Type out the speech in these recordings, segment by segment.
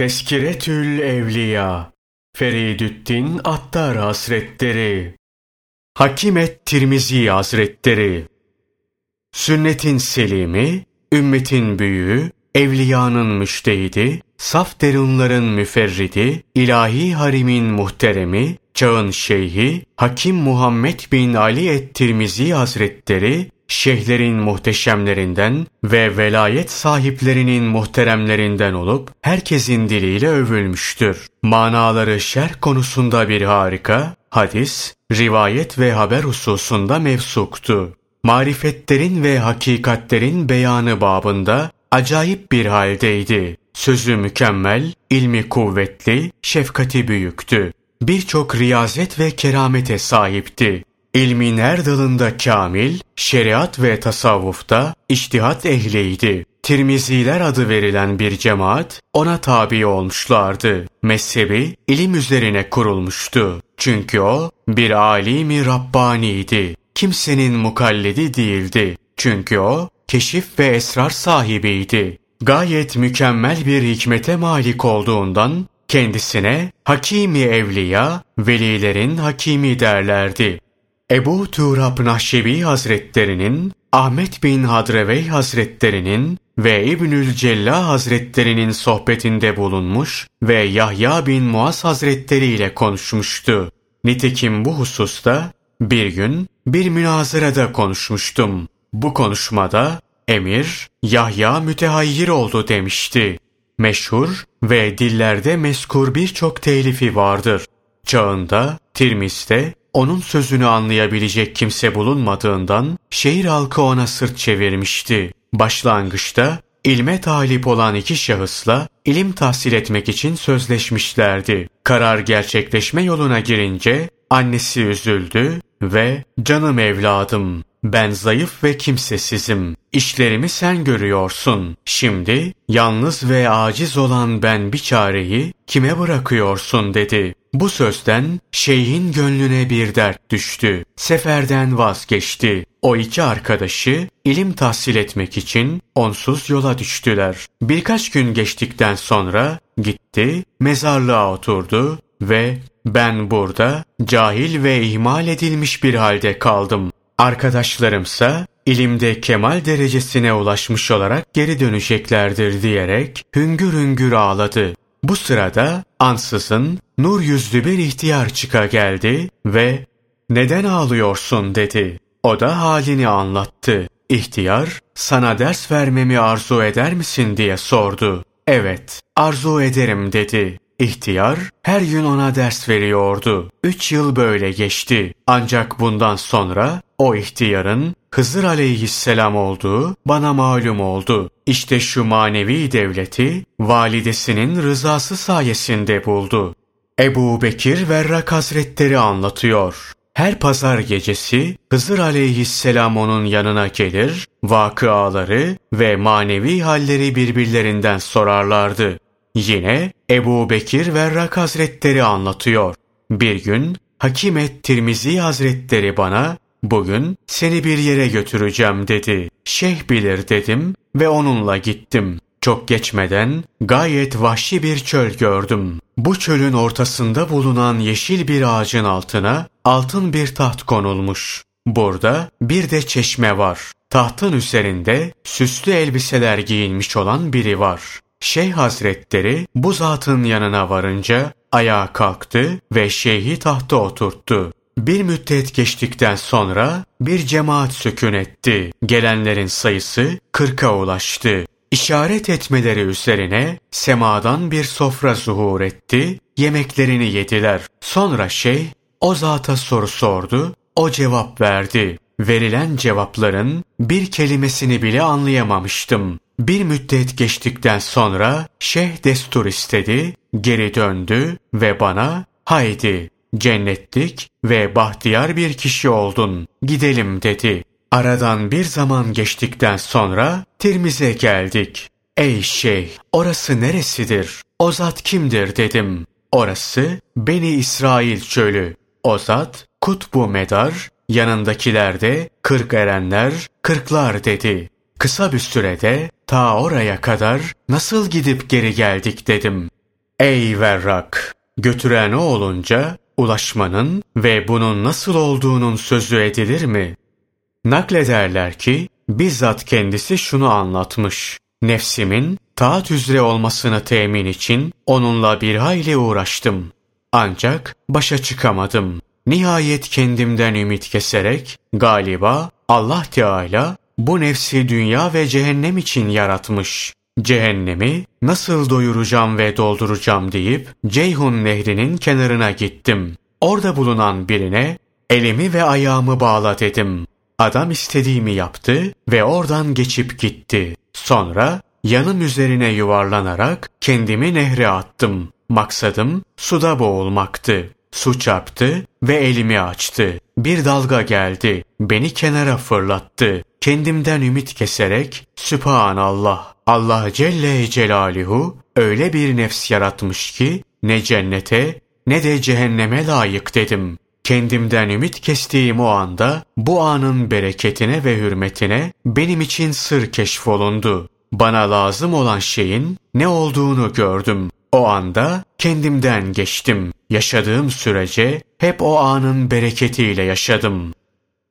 Teskiretül Evliya Feridüddin Attar Hazretleri Hakimet Tirmizi Hazretleri Sünnetin selimi, ümmetin büyüğü, evliyanın müştehidi, saf derunların müferridi, ilahi harimin muhteremi, çağın şeyhi, Hakim Muhammed bin Ali et-Tirmizi Hazretleri, şeyhlerin muhteşemlerinden ve velayet sahiplerinin muhteremlerinden olup herkesin diliyle övülmüştür. Manaları şerh konusunda bir harika, hadis, rivayet ve haber hususunda mevsuktu. Marifetlerin ve hakikatlerin beyanı babında acayip bir haldeydi. Sözü mükemmel, ilmi kuvvetli, şefkati büyüktü. Birçok riyazet ve keramete sahipti. İlmin her dalında kamil, şeriat ve tasavvufta iştihat ehliydi. Tirmiziler adı verilen bir cemaat ona tabi olmuşlardı. Mezhebi ilim üzerine kurulmuştu. Çünkü o bir alimi Rabbaniydi. Kimsenin mukalledi değildi. Çünkü o keşif ve esrar sahibiydi. Gayet mükemmel bir hikmete malik olduğundan kendisine Hakimi Evliya, velilerin hakimi derlerdi. Ebu Turab Nahşevi Hazretlerinin, Ahmet bin Hadrevey Hazretlerinin ve İbnül Cella Hazretlerinin sohbetinde bulunmuş ve Yahya bin Muaz Hazretleri ile konuşmuştu. Nitekim bu hususta bir gün bir münazırada konuşmuştum. Bu konuşmada emir Yahya mütehayyir oldu demişti. Meşhur ve dillerde meskur birçok telifi vardır. Çağında, Tirmis'te onun sözünü anlayabilecek kimse bulunmadığından şehir halkı ona sırt çevirmişti. Başlangıçta ilme talip olan iki şahısla ilim tahsil etmek için sözleşmişlerdi. Karar gerçekleşme yoluna girince annesi üzüldü ve canım evladım ben zayıf ve kimsesizim. İşlerimi sen görüyorsun. Şimdi yalnız ve aciz olan ben bir çareyi kime bırakıyorsun dedi. Bu sözden şeyhin gönlüne bir dert düştü. Seferden vazgeçti. O iki arkadaşı ilim tahsil etmek için onsuz yola düştüler. Birkaç gün geçtikten sonra gitti, mezarlığa oturdu ve ben burada cahil ve ihmal edilmiş bir halde kaldım. Arkadaşlarımsa ilimde kemal derecesine ulaşmış olarak geri döneceklerdir diyerek hüngür hüngür ağladı. Bu sırada ansızın nur yüzlü bir ihtiyar çıka geldi ve neden ağlıyorsun dedi. O da halini anlattı. İhtiyar sana ders vermemi arzu eder misin diye sordu. Evet arzu ederim dedi. İhtiyar her gün ona ders veriyordu. Üç yıl böyle geçti. Ancak bundan sonra o ihtiyarın Hızır aleyhisselam olduğu bana malum oldu. İşte şu manevi devleti validesinin rızası sayesinde buldu. Ebu Bekir Verrak Hazretleri anlatıyor. Her pazar gecesi Hızır aleyhisselam onun yanına gelir, vakıaları ve manevi halleri birbirlerinden sorarlardı. Yine Ebu Bekir Verrak Hazretleri anlatıyor. Bir gün Hakimet Tirmizi Hazretleri bana bugün seni bir yere götüreceğim dedi. Şeyh bilir dedim ve onunla gittim. Çok geçmeden gayet vahşi bir çöl gördüm. Bu çölün ortasında bulunan yeşil bir ağacın altına altın bir taht konulmuş. Burada bir de çeşme var. Tahtın üzerinde süslü elbiseler giyinmiş olan biri var. Şeyh Hazretleri bu zatın yanına varınca ayağa kalktı ve şeyhi tahta oturttu. Bir müddet geçtikten sonra bir cemaat sükun etti. Gelenlerin sayısı kırka ulaştı. İşaret etmeleri üzerine semadan bir sofra zuhur etti, yemeklerini yediler. Sonra şeyh o zata soru sordu, o cevap verdi. Verilen cevapların bir kelimesini bile anlayamamıştım. Bir müddet geçtikten sonra şeyh destur istedi, geri döndü ve bana haydi cennetlik ve bahtiyar bir kişi oldun, gidelim dedi. Aradan bir zaman geçtikten sonra Tirmiz'e geldik. Ey şeyh, orası neresidir? O zat kimdir dedim. Orası Beni İsrail çölü. O zat kutbu medar, yanındakiler de kırk erenler, kırklar dedi. Kısa bir sürede ta oraya kadar nasıl gidip geri geldik dedim. Ey verrak! Götüren o olunca ulaşmanın ve bunun nasıl olduğunun sözü edilir mi? Naklederler ki bizzat kendisi şunu anlatmış. Nefsimin taat üzere olmasını temin için onunla bir hayli uğraştım. Ancak başa çıkamadım. Nihayet kendimden ümit keserek galiba Allah Teala bu nefsi dünya ve cehennem için yaratmış. Cehennemi nasıl doyuracağım ve dolduracağım deyip Ceyhun nehrinin kenarına gittim. Orada bulunan birine elimi ve ayağımı bağla dedim. Adam istediğimi yaptı ve oradan geçip gitti. Sonra yanım üzerine yuvarlanarak kendimi nehre attım. Maksadım suda boğulmaktı. Su çarptı ve elimi açtı. Bir dalga geldi. Beni kenara fırlattı. Kendimden ümit keserek Sübhanallah Allah Celle Celaluhu öyle bir nefs yaratmış ki ne cennete ne de cehenneme layık dedim. Kendimden ümit kestiğim o anda bu anın bereketine ve hürmetine benim için sır keşfolundu. Bana lazım olan şeyin ne olduğunu gördüm. O anda kendimden geçtim. Yaşadığım sürece hep o anın bereketiyle yaşadım.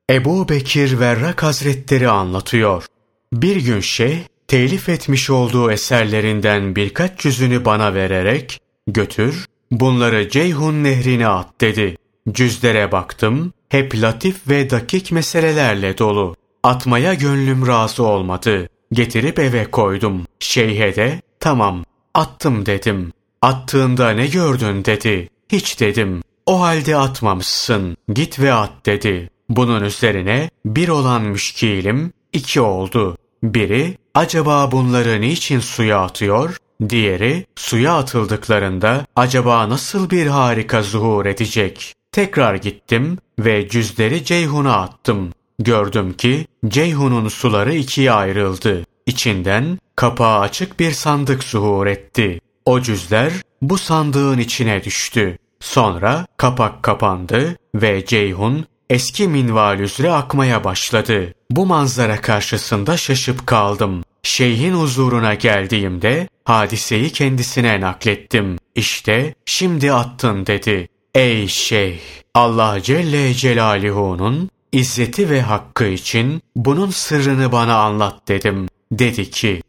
Ebu Bekir Verrak Hazretleri anlatıyor. Bir gün şeyh, telif etmiş olduğu eserlerinden birkaç cüzünü bana vererek, götür, bunları Ceyhun nehrine at dedi. Cüzlere baktım, hep latif ve dakik meselelerle dolu. Atmaya gönlüm razı olmadı. Getirip eve koydum. Şeyhe de, tamam, attım dedim. Attığında ne gördün dedi. Hiç dedim. O halde atmamışsın. Git ve at dedi. Bunun üzerine bir olan müşkilim iki oldu. Biri acaba bunları niçin suya atıyor? Diğeri suya atıldıklarında acaba nasıl bir harika zuhur edecek? Tekrar gittim ve cüzleri Ceyhun'a attım. Gördüm ki Ceyhun'un suları ikiye ayrıldı. İçinden kapağı açık bir sandık zuhur etti. O cüzler bu sandığın içine düştü. Sonra kapak kapandı ve Ceyhun eski minval üzere akmaya başladı. Bu manzara karşısında şaşıp kaldım. Şeyhin huzuruna geldiğimde hadiseyi kendisine naklettim. İşte şimdi attın dedi. Ey şeyh! Allah Celle Celaluhu'nun izzeti ve hakkı için bunun sırrını bana anlat dedim. Dedi ki,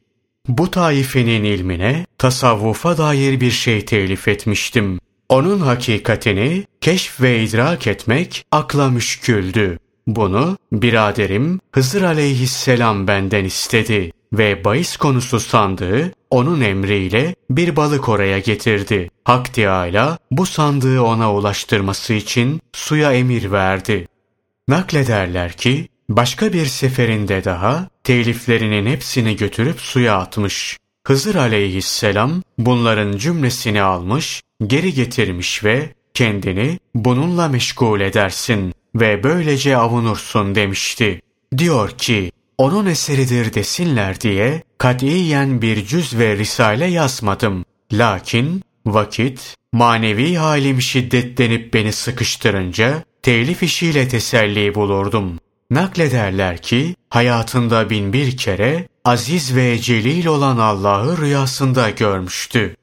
bu taifenin ilmine tasavvufa dair bir şey telif etmiştim. Onun hakikatini keşf ve idrak etmek akla müşküldü. Bunu biraderim Hızır aleyhisselam benden istedi ve bahis konusu sandığı onun emriyle bir balık oraya getirdi. Hak Teâlâ bu sandığı ona ulaştırması için suya emir verdi. Naklederler ki başka bir seferinde daha teliflerinin hepsini götürüp suya atmış. Hızır aleyhisselam bunların cümlesini almış, geri getirmiş ve kendini bununla meşgul edersin ve böylece avunursun demişti. Diyor ki, onun eseridir desinler diye katiyen bir cüz ve risale yazmadım. Lakin vakit, manevi halim şiddetlenip beni sıkıştırınca telif işiyle teselli bulurdum. Naklederler ki hayatında bin bir kere aziz ve celil olan Allah'ı rüyasında görmüştü.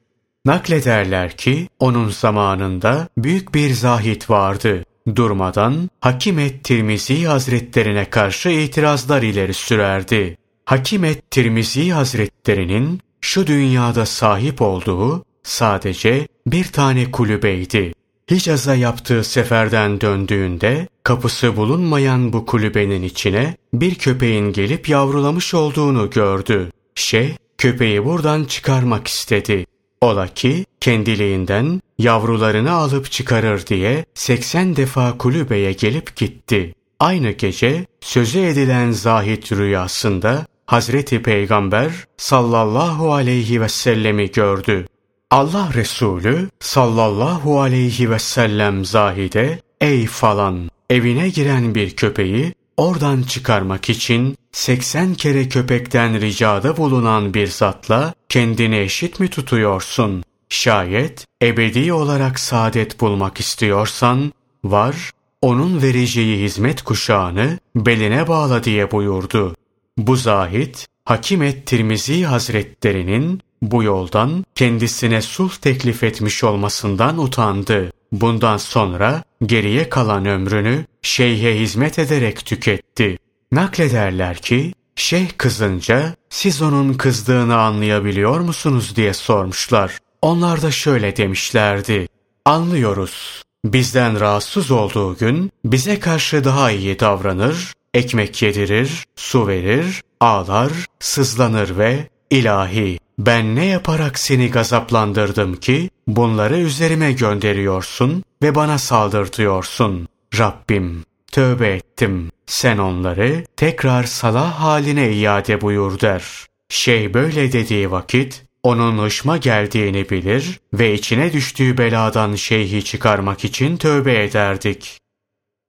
Naklederler ki onun zamanında büyük bir zahit vardı. Durmadan Hakim et Tirmizi Hazretlerine karşı itirazlar ileri sürerdi. Hakim et Tirmizi Hazretlerinin şu dünyada sahip olduğu sadece bir tane kulübeydi. Hicaz'a yaptığı seferden döndüğünde kapısı bulunmayan bu kulübenin içine bir köpeğin gelip yavrulamış olduğunu gördü. Şeyh köpeği buradan çıkarmak istedi. Ola ki kendiliğinden yavrularını alıp çıkarır diye 80 defa kulübeye gelip gitti. Aynı gece sözü edilen zahit rüyasında Hazreti Peygamber sallallahu aleyhi ve sellemi gördü. Allah Resulü sallallahu aleyhi ve sellem zahide ey falan evine giren bir köpeği oradan çıkarmak için 80 kere köpekten ricada bulunan bir zatla kendini eşit mi tutuyorsun? Şayet ebedi olarak saadet bulmak istiyorsan var onun vereceği hizmet kuşağını beline bağla diye buyurdu. Bu zahit Hakim et Tirmizi Hazretlerinin bu yoldan kendisine sulh teklif etmiş olmasından utandı. Bundan sonra geriye kalan ömrünü şeyhe hizmet ederek tüketti. Naklederler ki şeyh kızınca siz onun kızdığını anlayabiliyor musunuz diye sormuşlar. Onlar da şöyle demişlerdi. Anlıyoruz. Bizden rahatsız olduğu gün bize karşı daha iyi davranır, ekmek yedirir, su verir, ağlar, sızlanır ve ilahi ben ne yaparak seni gazaplandırdım ki bunları üzerime gönderiyorsun ve bana saldırtıyorsun. Rabbim tövbe ettim. Sen onları tekrar salah haline iade buyur der. Şey böyle dediği vakit onun hışma geldiğini bilir ve içine düştüğü beladan şeyhi çıkarmak için tövbe ederdik.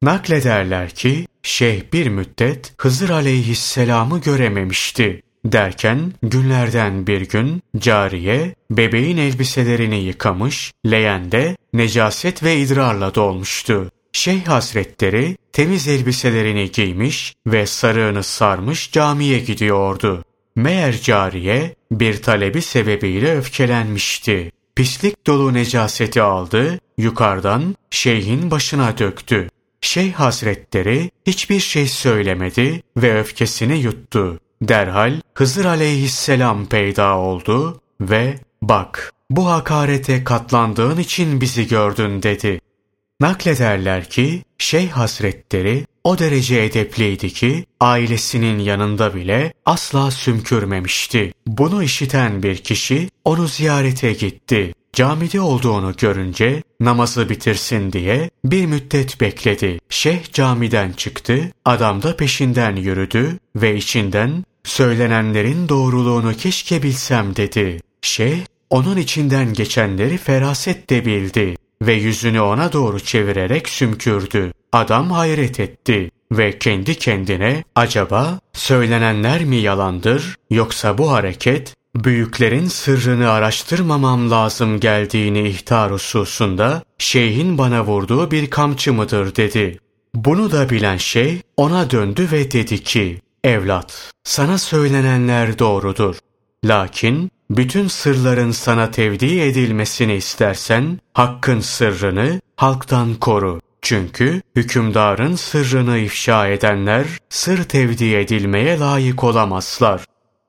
Naklederler ki şeyh bir müddet Hızır aleyhisselamı görememişti. Derken günlerden bir gün cariye bebeğin elbiselerini yıkamış, leğende necaset ve idrarla dolmuştu. Şeyh Hazretleri temiz elbiselerini giymiş ve sarığını sarmış camiye gidiyordu. Meğer cariye bir talebi sebebiyle öfkelenmişti. Pislik dolu necaseti aldı, yukarıdan şeyhin başına döktü. Şeyh Hazretleri hiçbir şey söylemedi ve öfkesini yuttu. Derhal Hızır aleyhisselam peyda oldu ve bak bu hakarete katlandığın için bizi gördün dedi. Naklederler ki Şeyh Hazretleri o derece edepliydi ki ailesinin yanında bile asla sümkürmemişti. Bunu işiten bir kişi onu ziyarete gitti. Camide olduğunu görünce namazı bitirsin diye bir müddet bekledi. Şeyh camiden çıktı, adam da peşinden yürüdü ve içinden söylenenlerin doğruluğunu keşke bilsem dedi. Şeyh onun içinden geçenleri feraset de bildi ve yüzünü ona doğru çevirerek sümkürdü. Adam hayret etti ve kendi kendine acaba söylenenler mi yalandır yoksa bu hareket büyüklerin sırrını araştırmamam lazım geldiğini ihtar hususunda şeyhin bana vurduğu bir kamçı mıdır dedi. Bunu da bilen şey ona döndü ve dedi ki Evlat, sana söylenenler doğrudur. Lakin bütün sırların sana tevdi edilmesini istersen hakkın sırrını halktan koru. Çünkü hükümdarın sırrını ifşa edenler sır tevdi edilmeye layık olamazlar.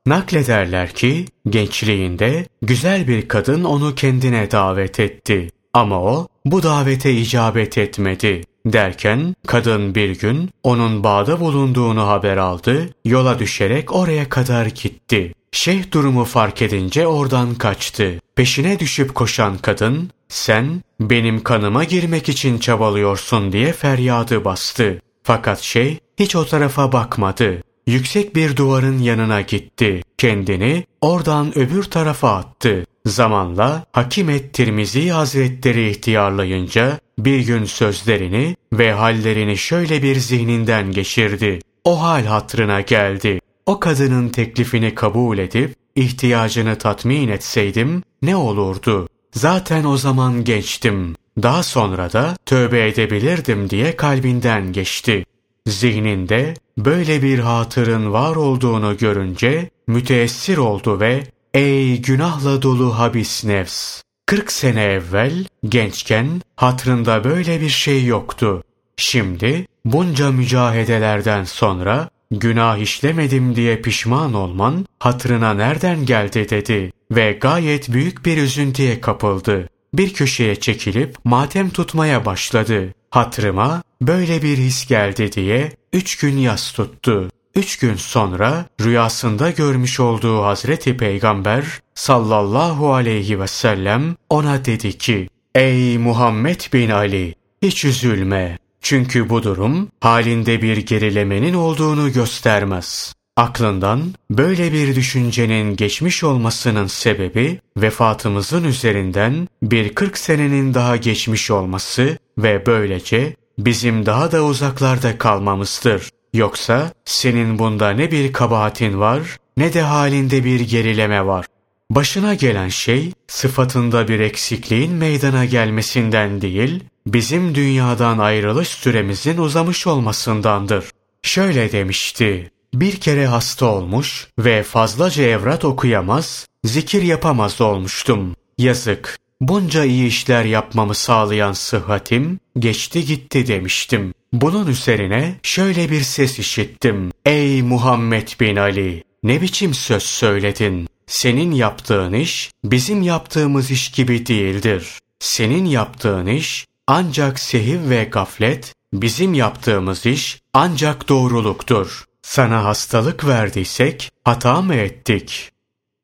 Naklederler ki gençliğinde güzel bir kadın onu kendine davet etti. Ama o bu davete icabet etmedi. Derken kadın bir gün onun bağda bulunduğunu haber aldı, yola düşerek oraya kadar gitti. Şeyh durumu fark edince oradan kaçtı. Peşine düşüp koşan kadın, sen benim kanıma girmek için çabalıyorsun diye feryadı bastı. Fakat şey hiç o tarafa bakmadı. Yüksek bir duvarın yanına gitti. Kendini oradan öbür tarafa attı. Zamanla Hakim et Tirmizi Hazretleri ihtiyarlayınca bir gün sözlerini ve hallerini şöyle bir zihninden geçirdi. O hal hatrına geldi. O kadının teklifini kabul edip ihtiyacını tatmin etseydim ne olurdu? Zaten o zaman gençtim. Daha sonra da tövbe edebilirdim diye kalbinden geçti. Zihninde böyle bir hatırın var olduğunu görünce müteessir oldu ve ''Ey günahla dolu habis nefs! 40 sene evvel gençken hatrında böyle bir şey yoktu. Şimdi bunca mücahedelerden sonra günah işlemedim diye pişman olman hatrına nereden geldi dedi ve gayet büyük bir üzüntüye kapıldı. Bir köşeye çekilip matem tutmaya başladı. Hatırıma böyle bir his geldi diye üç gün yas tuttu. Üç gün sonra rüyasında görmüş olduğu Hazreti Peygamber sallallahu aleyhi ve sellem ona dedi ki Ey Muhammed bin Ali hiç üzülme. Çünkü bu durum halinde bir gerilemenin olduğunu göstermez. Aklından böyle bir düşüncenin geçmiş olmasının sebebi vefatımızın üzerinden bir kırk senenin daha geçmiş olması ve böylece bizim daha da uzaklarda kalmamızdır. Yoksa senin bunda ne bir kabahatin var ne de halinde bir gerileme var. Başına gelen şey sıfatında bir eksikliğin meydana gelmesinden değil, bizim dünyadan ayrılış süremizin uzamış olmasındandır. Şöyle demişti, bir kere hasta olmuş ve fazlaca evrat okuyamaz, zikir yapamaz olmuştum. Yazık, bunca iyi işler yapmamı sağlayan sıhhatim geçti gitti demiştim. Bunun üzerine şöyle bir ses işittim. Ey Muhammed bin Ali! Ne biçim söz söyledin? Senin yaptığın iş bizim yaptığımız iş gibi değildir. Senin yaptığın iş ancak sehiv ve gaflet, bizim yaptığımız iş ancak doğruluktur. Sana hastalık verdiysek hata mı ettik?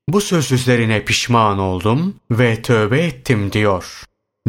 Bu söz üzerine pişman oldum ve tövbe ettim diyor.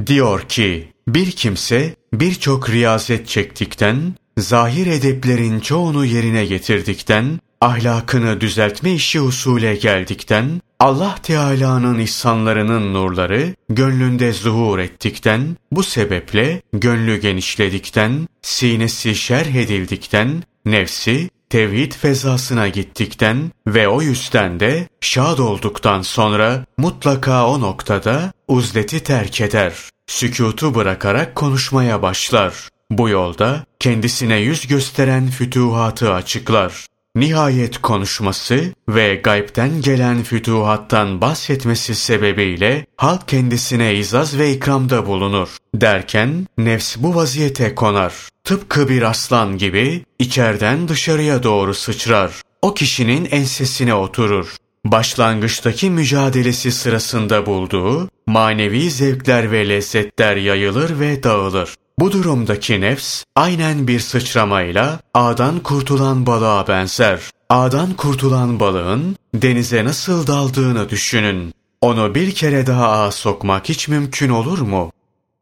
Diyor ki, bir kimse birçok riyazet çektikten, zahir edeplerin çoğunu yerine getirdikten, ahlakını düzeltme işi usule geldikten, Allah Teala'nın ihsanlarının nurları gönlünde zuhur ettikten, bu sebeple gönlü genişledikten, sinesi şerh edildikten, nefsi tevhid fezasına gittikten ve o yüzden de şad olduktan sonra mutlaka o noktada uzleti terk eder. Sükutu bırakarak konuşmaya başlar. Bu yolda kendisine yüz gösteren fütuhatı açıklar. Nihayet konuşması ve gaybten gelen fütuhattan bahsetmesi sebebiyle halk kendisine izaz ve ikramda bulunur. Derken nefs bu vaziyete konar. Tıpkı bir aslan gibi içerden dışarıya doğru sıçrar. O kişinin ensesine oturur. Başlangıçtaki mücadelesi sırasında bulduğu manevi zevkler ve lezzetler yayılır ve dağılır. Bu durumdaki nefs aynen bir sıçramayla ağdan kurtulan balığa benzer. Ağdan kurtulan balığın denize nasıl daldığını düşünün. Onu bir kere daha ağa sokmak hiç mümkün olur mu?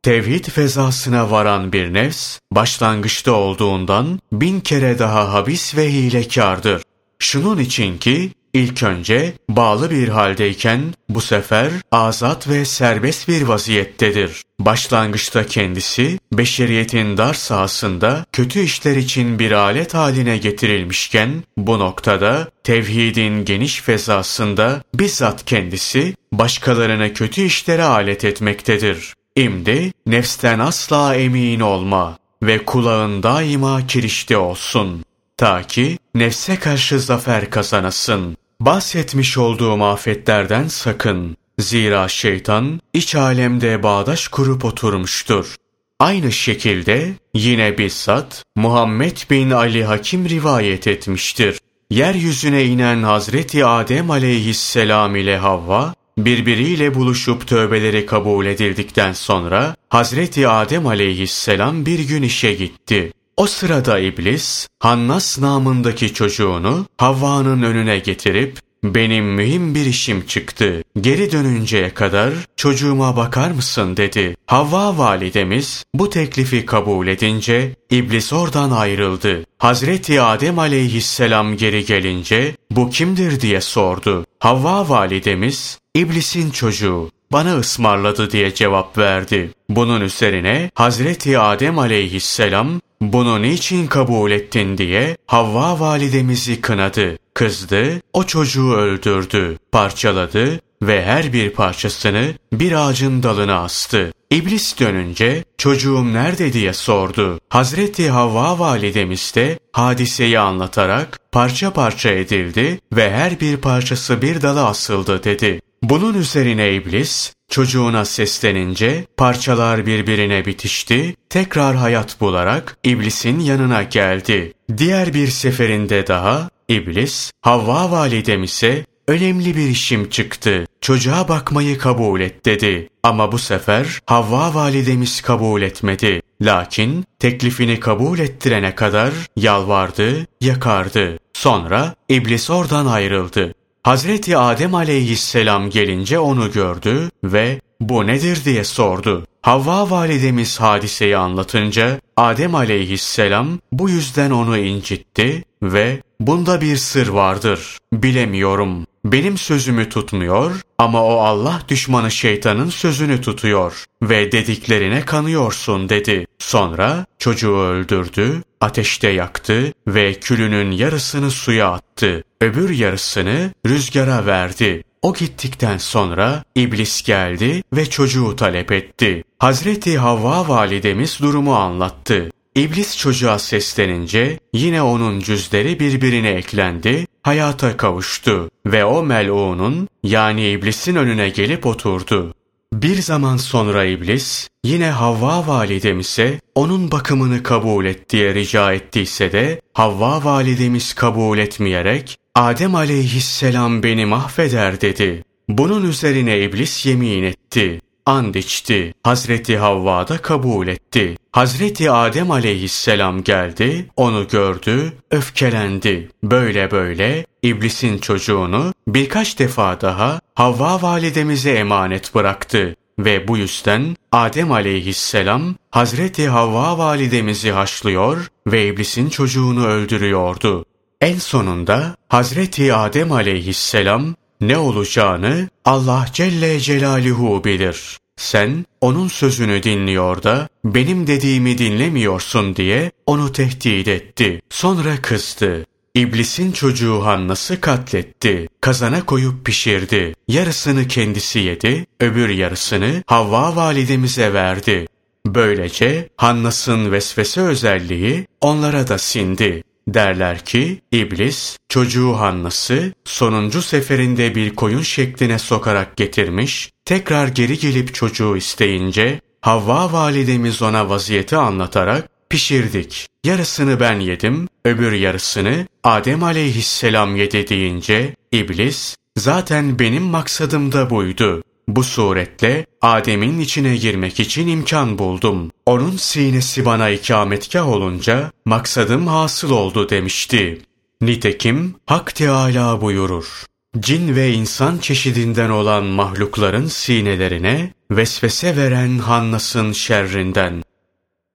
Tevhid fezasına varan bir nefs, başlangıçta olduğundan bin kere daha habis ve hilekardır. Şunun için ki, ilk önce bağlı bir haldeyken bu sefer azat ve serbest bir vaziyettedir. Başlangıçta kendisi beşeriyetin dar sahasında kötü işler için bir alet haline getirilmişken bu noktada tevhidin geniş fezasında bizzat kendisi başkalarını kötü işlere alet etmektedir. İmdi nefsten asla emin olma ve kulağın daima kirişte olsun. Ta ki nefse karşı zafer kazanasın. Bahsetmiş olduğum afetlerden sakın. Zira şeytan iç alemde bağdaş kurup oturmuştur. Aynı şekilde yine bizzat Muhammed bin Ali Hakim rivayet etmiştir. Yeryüzüne inen Hazreti Adem aleyhisselam ile Havva birbiriyle buluşup tövbeleri kabul edildikten sonra Hazreti Adem aleyhisselam bir gün işe gitti. O sırada iblis Hannas namındaki çocuğunu Havva'nın önüne getirip benim mühim bir işim çıktı. Geri dönünceye kadar çocuğuma bakar mısın dedi. Havva validemiz bu teklifi kabul edince iblis oradan ayrıldı. Hazreti Adem aleyhisselam geri gelince bu kimdir diye sordu. Havva validemiz iblisin çocuğu bana ısmarladı diye cevap verdi. Bunun üzerine Hazreti Adem aleyhisselam bunu niçin kabul ettin diye Havva validemizi kınadı. Kızdı, o çocuğu öldürdü, parçaladı ve her bir parçasını bir ağacın dalına astı. İblis dönünce çocuğum nerede diye sordu. Hazreti Havva validemiz de hadiseyi anlatarak parça parça edildi ve her bir parçası bir dala asıldı dedi. Bunun üzerine iblis çocuğuna seslenince parçalar birbirine bitişti, tekrar hayat bularak iblisin yanına geldi. Diğer bir seferinde daha iblis Havva validemize önemli bir işim çıktı. Çocuğa bakmayı kabul et dedi. Ama bu sefer Havva validemiz kabul etmedi. Lakin teklifini kabul ettirene kadar yalvardı, yakardı. Sonra iblis oradan ayrıldı. Hazreti Adem aleyhisselam gelince onu gördü ve bu nedir diye sordu. Havva validemiz hadiseyi anlatınca Adem aleyhisselam bu yüzden onu incitti ve bunda bir sır vardır. Bilemiyorum. Benim sözümü tutmuyor ama o Allah düşmanı şeytanın sözünü tutuyor ve dediklerine kanıyorsun dedi. Sonra çocuğu öldürdü, ateşte yaktı ve külünün yarısını suya attı. Öbür yarısını rüzgara verdi. O gittikten sonra iblis geldi ve çocuğu talep etti. Hazreti Havva validemiz durumu anlattı. İblis çocuğa seslenince yine onun cüzleri birbirine eklendi. Hayata kavuştu ve o mel'unun yani iblisin önüne gelip oturdu. Bir zaman sonra iblis yine Havva validemize onun bakımını kabul et diye rica ettiyse de Havva validemiz kabul etmeyerek Adem aleyhisselam beni mahveder dedi. Bunun üzerine iblis yemin etti. And içti. Hazreti Havva da kabul etti. Hazreti Adem aleyhisselam geldi, onu gördü, öfkelendi. Böyle böyle iblisin çocuğunu birkaç defa daha Havva validemize emanet bıraktı. Ve bu yüzden Adem aleyhisselam Hazreti Havva validemizi haşlıyor ve iblisin çocuğunu öldürüyordu. En sonunda Hazreti Adem aleyhisselam ne olacağını Allah Celle Celaluhu bilir. Sen onun sözünü dinliyor da benim dediğimi dinlemiyorsun diye onu tehdit etti. Sonra kızdı. İblisin çocuğu Hannas'ı katletti. Kazana koyup pişirdi. Yarısını kendisi yedi, öbür yarısını Havva validemize verdi. Böylece Hannas'ın vesvese özelliği onlara da sindi. Derler ki iblis çocuğu Hannas'ı sonuncu seferinde bir koyun şekline sokarak getirmiş, tekrar geri gelip çocuğu isteyince Havva validemiz ona vaziyeti anlatarak pişirdik. Yarısını ben yedim, öbür yarısını Adem aleyhisselam yedi deyince iblis zaten benim maksadım da buydu. Bu suretle Adem'in içine girmek için imkan buldum. Onun sinesi bana ikametgah olunca maksadım hasıl oldu demişti. Nitekim Hak Teâlâ buyurur. Cin ve insan çeşidinden olan mahlukların sinelerine vesvese veren Hannas'ın şerrinden.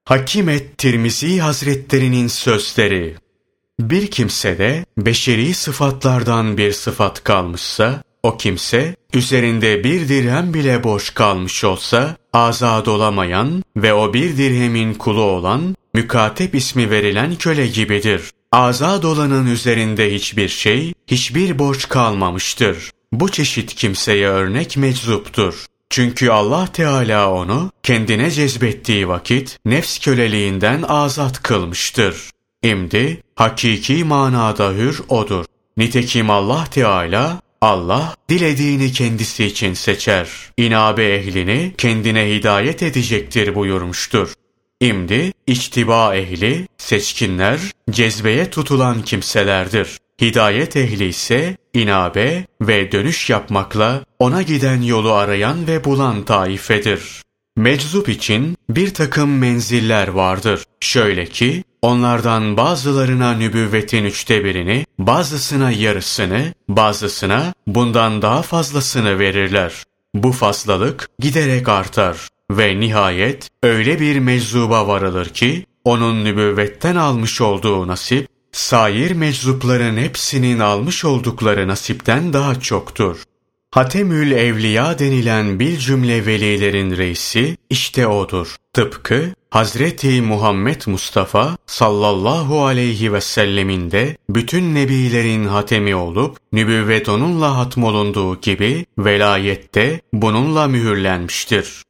Hakim et Tirmizi Hazretlerinin sözleri. Bir kimsede beşeri sıfatlardan bir sıfat kalmışsa, o kimse üzerinde bir dirhem bile boş kalmış olsa azad olamayan ve o bir dirhemin kulu olan mükatep ismi verilen köle gibidir. Azad olanın üzerinde hiçbir şey, hiçbir borç kalmamıştır. Bu çeşit kimseye örnek meczuptur. Çünkü Allah Teala onu kendine cezbettiği vakit nefs köleliğinden azat kılmıştır. İmdi hakiki manada hür odur. Nitekim Allah Teala Allah dilediğini kendisi için seçer. İnabe ehlini kendine hidayet edecektir buyurmuştur. İmdi içtiba ehli, seçkinler, cezbeye tutulan kimselerdir. Hidayet ehli ise inabe ve dönüş yapmakla ona giden yolu arayan ve bulan taifedir. Meczup için bir takım menziller vardır. Şöyle ki, onlardan bazılarına nübüvvetin üçte birini, bazısına yarısını, bazısına bundan daha fazlasını verirler. Bu fazlalık giderek artar ve nihayet öyle bir meczuba varılır ki, onun nübüvvetten almış olduğu nasip, sair meczupların hepsinin almış oldukları nasipten daha çoktur. Hatemül Evliya denilen bir cümle velilerin reisi işte odur. Tıpkı Hazreti Muhammed Mustafa sallallahu aleyhi ve sellemin de bütün nebilerin hatemi olup nübüvvet onunla hatmolunduğu gibi velayette bununla mühürlenmiştir.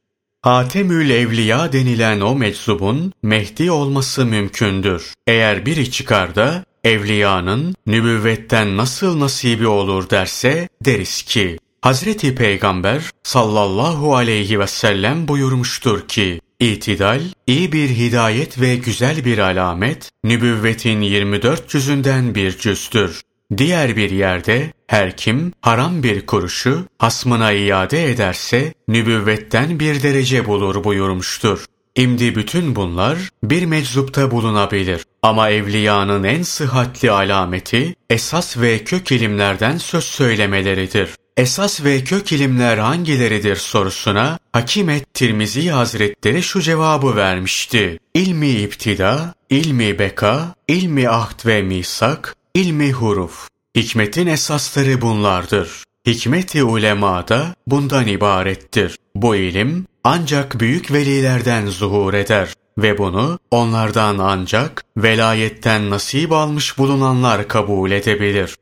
Hatemül Evliya denilen o meczubun Mehdi olması mümkündür. Eğer biri çıkar da evliyanın nübüvvetten nasıl nasibi olur derse deriz ki Hazreti Peygamber sallallahu aleyhi ve sellem buyurmuştur ki İtidal, iyi bir hidayet ve güzel bir alamet, nübüvvetin 24 cüzünden bir cüzdür. Diğer bir yerde her kim haram bir kuruşu hasmına iade ederse nübüvvetten bir derece bulur buyurmuştur. İmdi bütün bunlar bir meczupta bulunabilir. Ama evliyanın en sıhhatli alameti esas ve kök ilimlerden söz söylemeleridir. Esas ve kök ilimler hangileridir sorusuna Hakimet Tirmizi Hazretleri şu cevabı vermişti. İlmi iptida, ilmi beka, ilmi ahd ve misak, ilmi huruf. Hikmetin esasları bunlardır. Hikmeti ulema da bundan ibarettir. Bu ilim ancak büyük velilerden zuhur eder ve bunu onlardan ancak velayetten nasip almış bulunanlar kabul edebilir.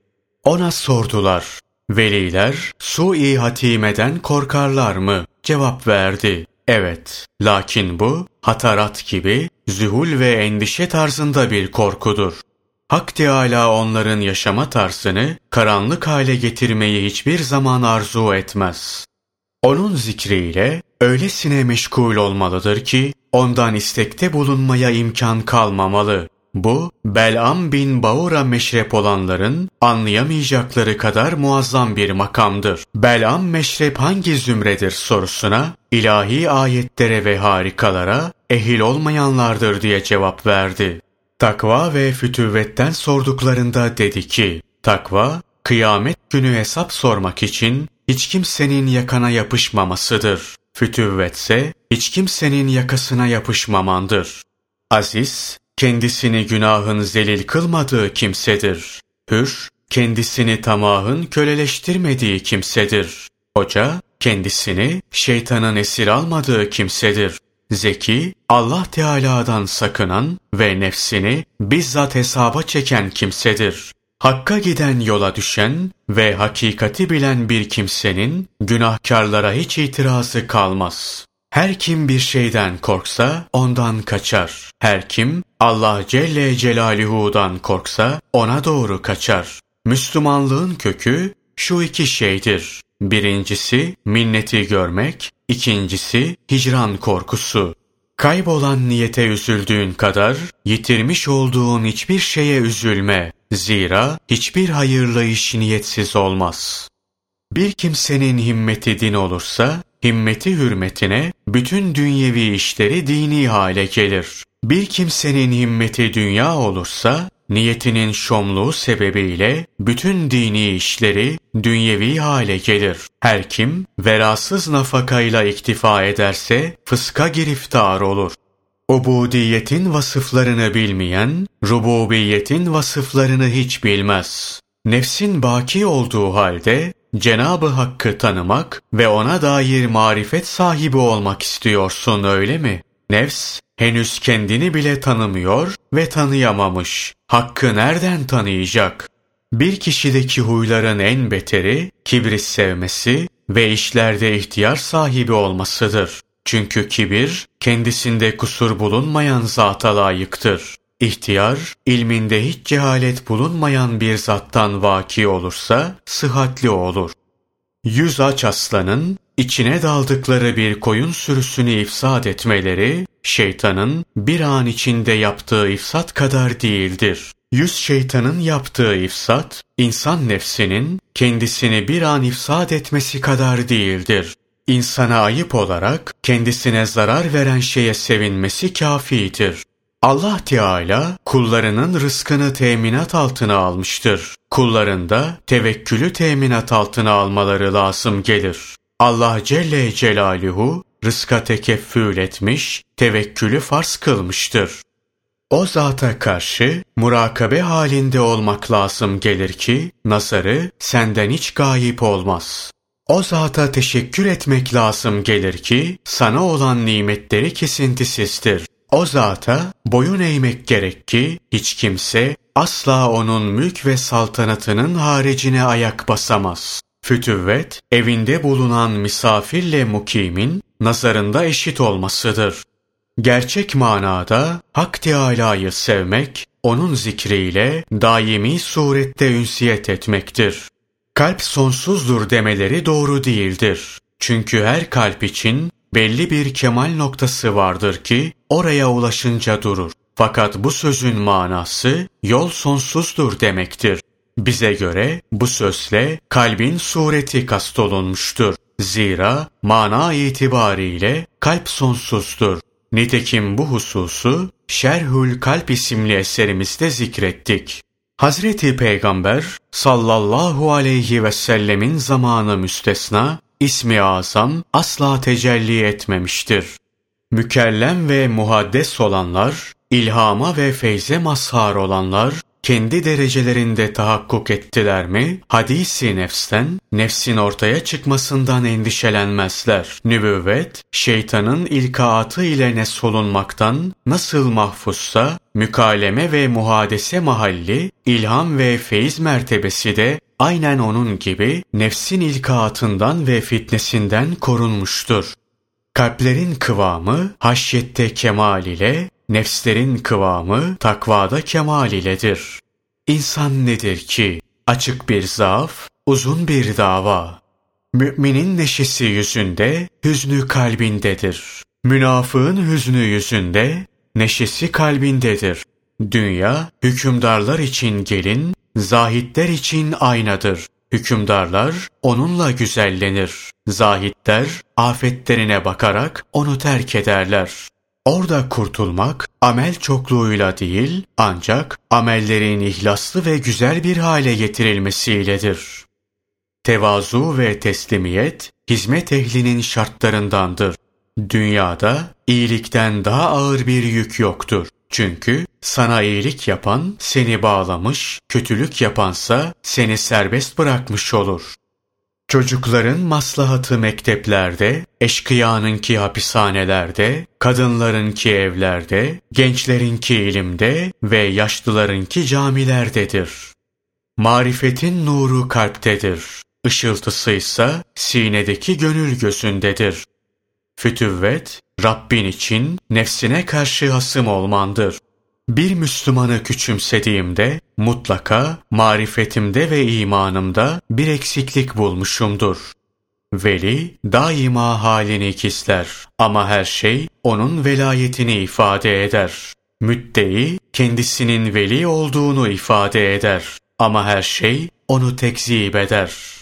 Ona sordular. Veliler su-i hatimeden korkarlar mı? Cevap verdi. Evet. Lakin bu hatarat gibi zühul ve endişe tarzında bir korkudur. Hak Teâlâ onların yaşama tarzını karanlık hale getirmeyi hiçbir zaman arzu etmez. Onun zikriyle öylesine meşgul olmalıdır ki ondan istekte bulunmaya imkan kalmamalı. Bu, Bel'am bin Baura meşrep olanların anlayamayacakları kadar muazzam bir makamdır. Bel'am meşrep hangi zümredir sorusuna, ilahi ayetlere ve harikalara ehil olmayanlardır diye cevap verdi. Takva ve fütüvvetten sorduklarında dedi ki, takva, kıyamet günü hesap sormak için hiç kimsenin yakana yapışmamasıdır. Fütüvvetse hiç kimsenin yakasına yapışmamandır. Aziz, kendisini günahın zelil kılmadığı kimsedir. Hür, kendisini tamahın köleleştirmediği kimsedir. Hoca, kendisini şeytanın esir almadığı kimsedir. Zeki, Allah Teala'dan sakınan ve nefsini bizzat hesaba çeken kimsedir. Hakka giden yola düşen ve hakikati bilen bir kimsenin günahkarlara hiç itirazı kalmaz. Her kim bir şeyden korksa ondan kaçar. Her kim Allah Celle Celaluhu'dan korksa ona doğru kaçar. Müslümanlığın kökü şu iki şeydir. Birincisi minneti görmek, ikincisi hicran korkusu. Kaybolan niyete üzüldüğün kadar yitirmiş olduğun hiçbir şeye üzülme. Zira hiçbir hayırlı iş niyetsiz olmaz. Bir kimsenin himmeti din olursa, himmeti hürmetine bütün dünyevi işleri dini hale gelir. Bir kimsenin himmeti dünya olursa, niyetinin şomluğu sebebiyle bütün dini işleri dünyevi hale gelir. Her kim verasız nafakayla iktifa ederse fıska giriftar olur. Ubudiyetin vasıflarını bilmeyen, rububiyetin vasıflarını hiç bilmez. Nefsin baki olduğu halde Cenabı Hakk'ı tanımak ve ona dair marifet sahibi olmak istiyorsun öyle mi? Nefs henüz kendini bile tanımıyor ve tanıyamamış. Hakkı nereden tanıyacak? Bir kişideki huyların en beteri kibri sevmesi ve işlerde ihtiyar sahibi olmasıdır. Çünkü kibir kendisinde kusur bulunmayan zata layıktır. İhtiyar, ilminde hiç cehalet bulunmayan bir zattan vaki olursa sıhhatli olur. Yüz aç aslanın içine daldıkları bir koyun sürüsünü ifsad etmeleri, şeytanın bir an içinde yaptığı ifsat kadar değildir. Yüz şeytanın yaptığı ifsat, insan nefsinin kendisini bir an ifsad etmesi kadar değildir. İnsana ayıp olarak kendisine zarar veren şeye sevinmesi kafidir. Allah Teala kullarının rızkını teminat altına almıştır. Kullarında tevekkülü teminat altına almaları lazım gelir. Allah Celle Celaluhu rızka tekeffül etmiş, tevekkülü farz kılmıştır. O zata karşı murakabe halinde olmak lazım gelir ki nazarı senden hiç gayip olmaz. O zata teşekkür etmek lazım gelir ki sana olan nimetleri kesintisizdir. O zata boyun eğmek gerek ki hiç kimse asla onun mülk ve saltanatının haricine ayak basamaz. Fütüvvet, evinde bulunan misafirle mukimin nazarında eşit olmasıdır. Gerçek manada Hak Teâlâ'yı sevmek, onun zikriyle daimi surette ünsiyet etmektir. Kalp sonsuzdur demeleri doğru değildir. Çünkü her kalp için belli bir kemal noktası vardır ki oraya ulaşınca durur. Fakat bu sözün manası yol sonsuzdur demektir. Bize göre bu sözle kalbin sureti kastolunmuştur. Zira mana itibariyle kalp sonsuzdur. Nitekim bu hususu Şerhül Kalp isimli eserimizde zikrettik. Hazreti Peygamber sallallahu aleyhi ve sellemin zamanı müstesna ismi azam asla tecelli etmemiştir. Mükellem ve muhaddes olanlar, ilhama ve feyze mazhar olanlar, kendi derecelerinde tahakkuk ettiler mi, hadisi nefsten, nefsin ortaya çıkmasından endişelenmezler. Nübüvvet, şeytanın ilkaatı ile nesolunmaktan nasıl mahfuzsa, mükaleme ve muhadese mahalli, ilham ve feyiz mertebesi de aynen onun gibi nefsin ilkaatından ve fitnesinden korunmuştur. Kalplerin kıvamı haşyette kemal ile, nefslerin kıvamı takvada kemal iledir. İnsan nedir ki? Açık bir zaaf, uzun bir dava. Müminin neşesi yüzünde, hüznü kalbindedir. Münafığın hüznü yüzünde, neşesi kalbindedir. Dünya, hükümdarlar için gelin, zahitler için aynadır. Hükümdarlar onunla güzellenir. Zahitler afetlerine bakarak onu terk ederler. Orada kurtulmak amel çokluğuyla değil ancak amellerin ihlaslı ve güzel bir hale getirilmesiyledir. Tevazu ve teslimiyet hizmet ehlinin şartlarındandır. Dünyada iyilikten daha ağır bir yük yoktur. Çünkü sana iyilik yapan seni bağlamış, kötülük yapansa seni serbest bırakmış olur. Çocukların maslahatı mekteplerde, eşkıyanınki hapishanelerde, kadınlarınki evlerde, gençlerinki ilimde ve yaşlılarınki camilerdedir. Marifetin nuru kalptedir. Işıltısı ise sinedeki gönül gözündedir. Fütüvvet, Rabbin için nefsine karşı hasım olmandır. Bir Müslümanı küçümsediğimde mutlaka marifetimde ve imanımda bir eksiklik bulmuşumdur. Veli daima halini kisler ama her şey onun velayetini ifade eder. Müddei kendisinin veli olduğunu ifade eder ama her şey onu tekzip eder.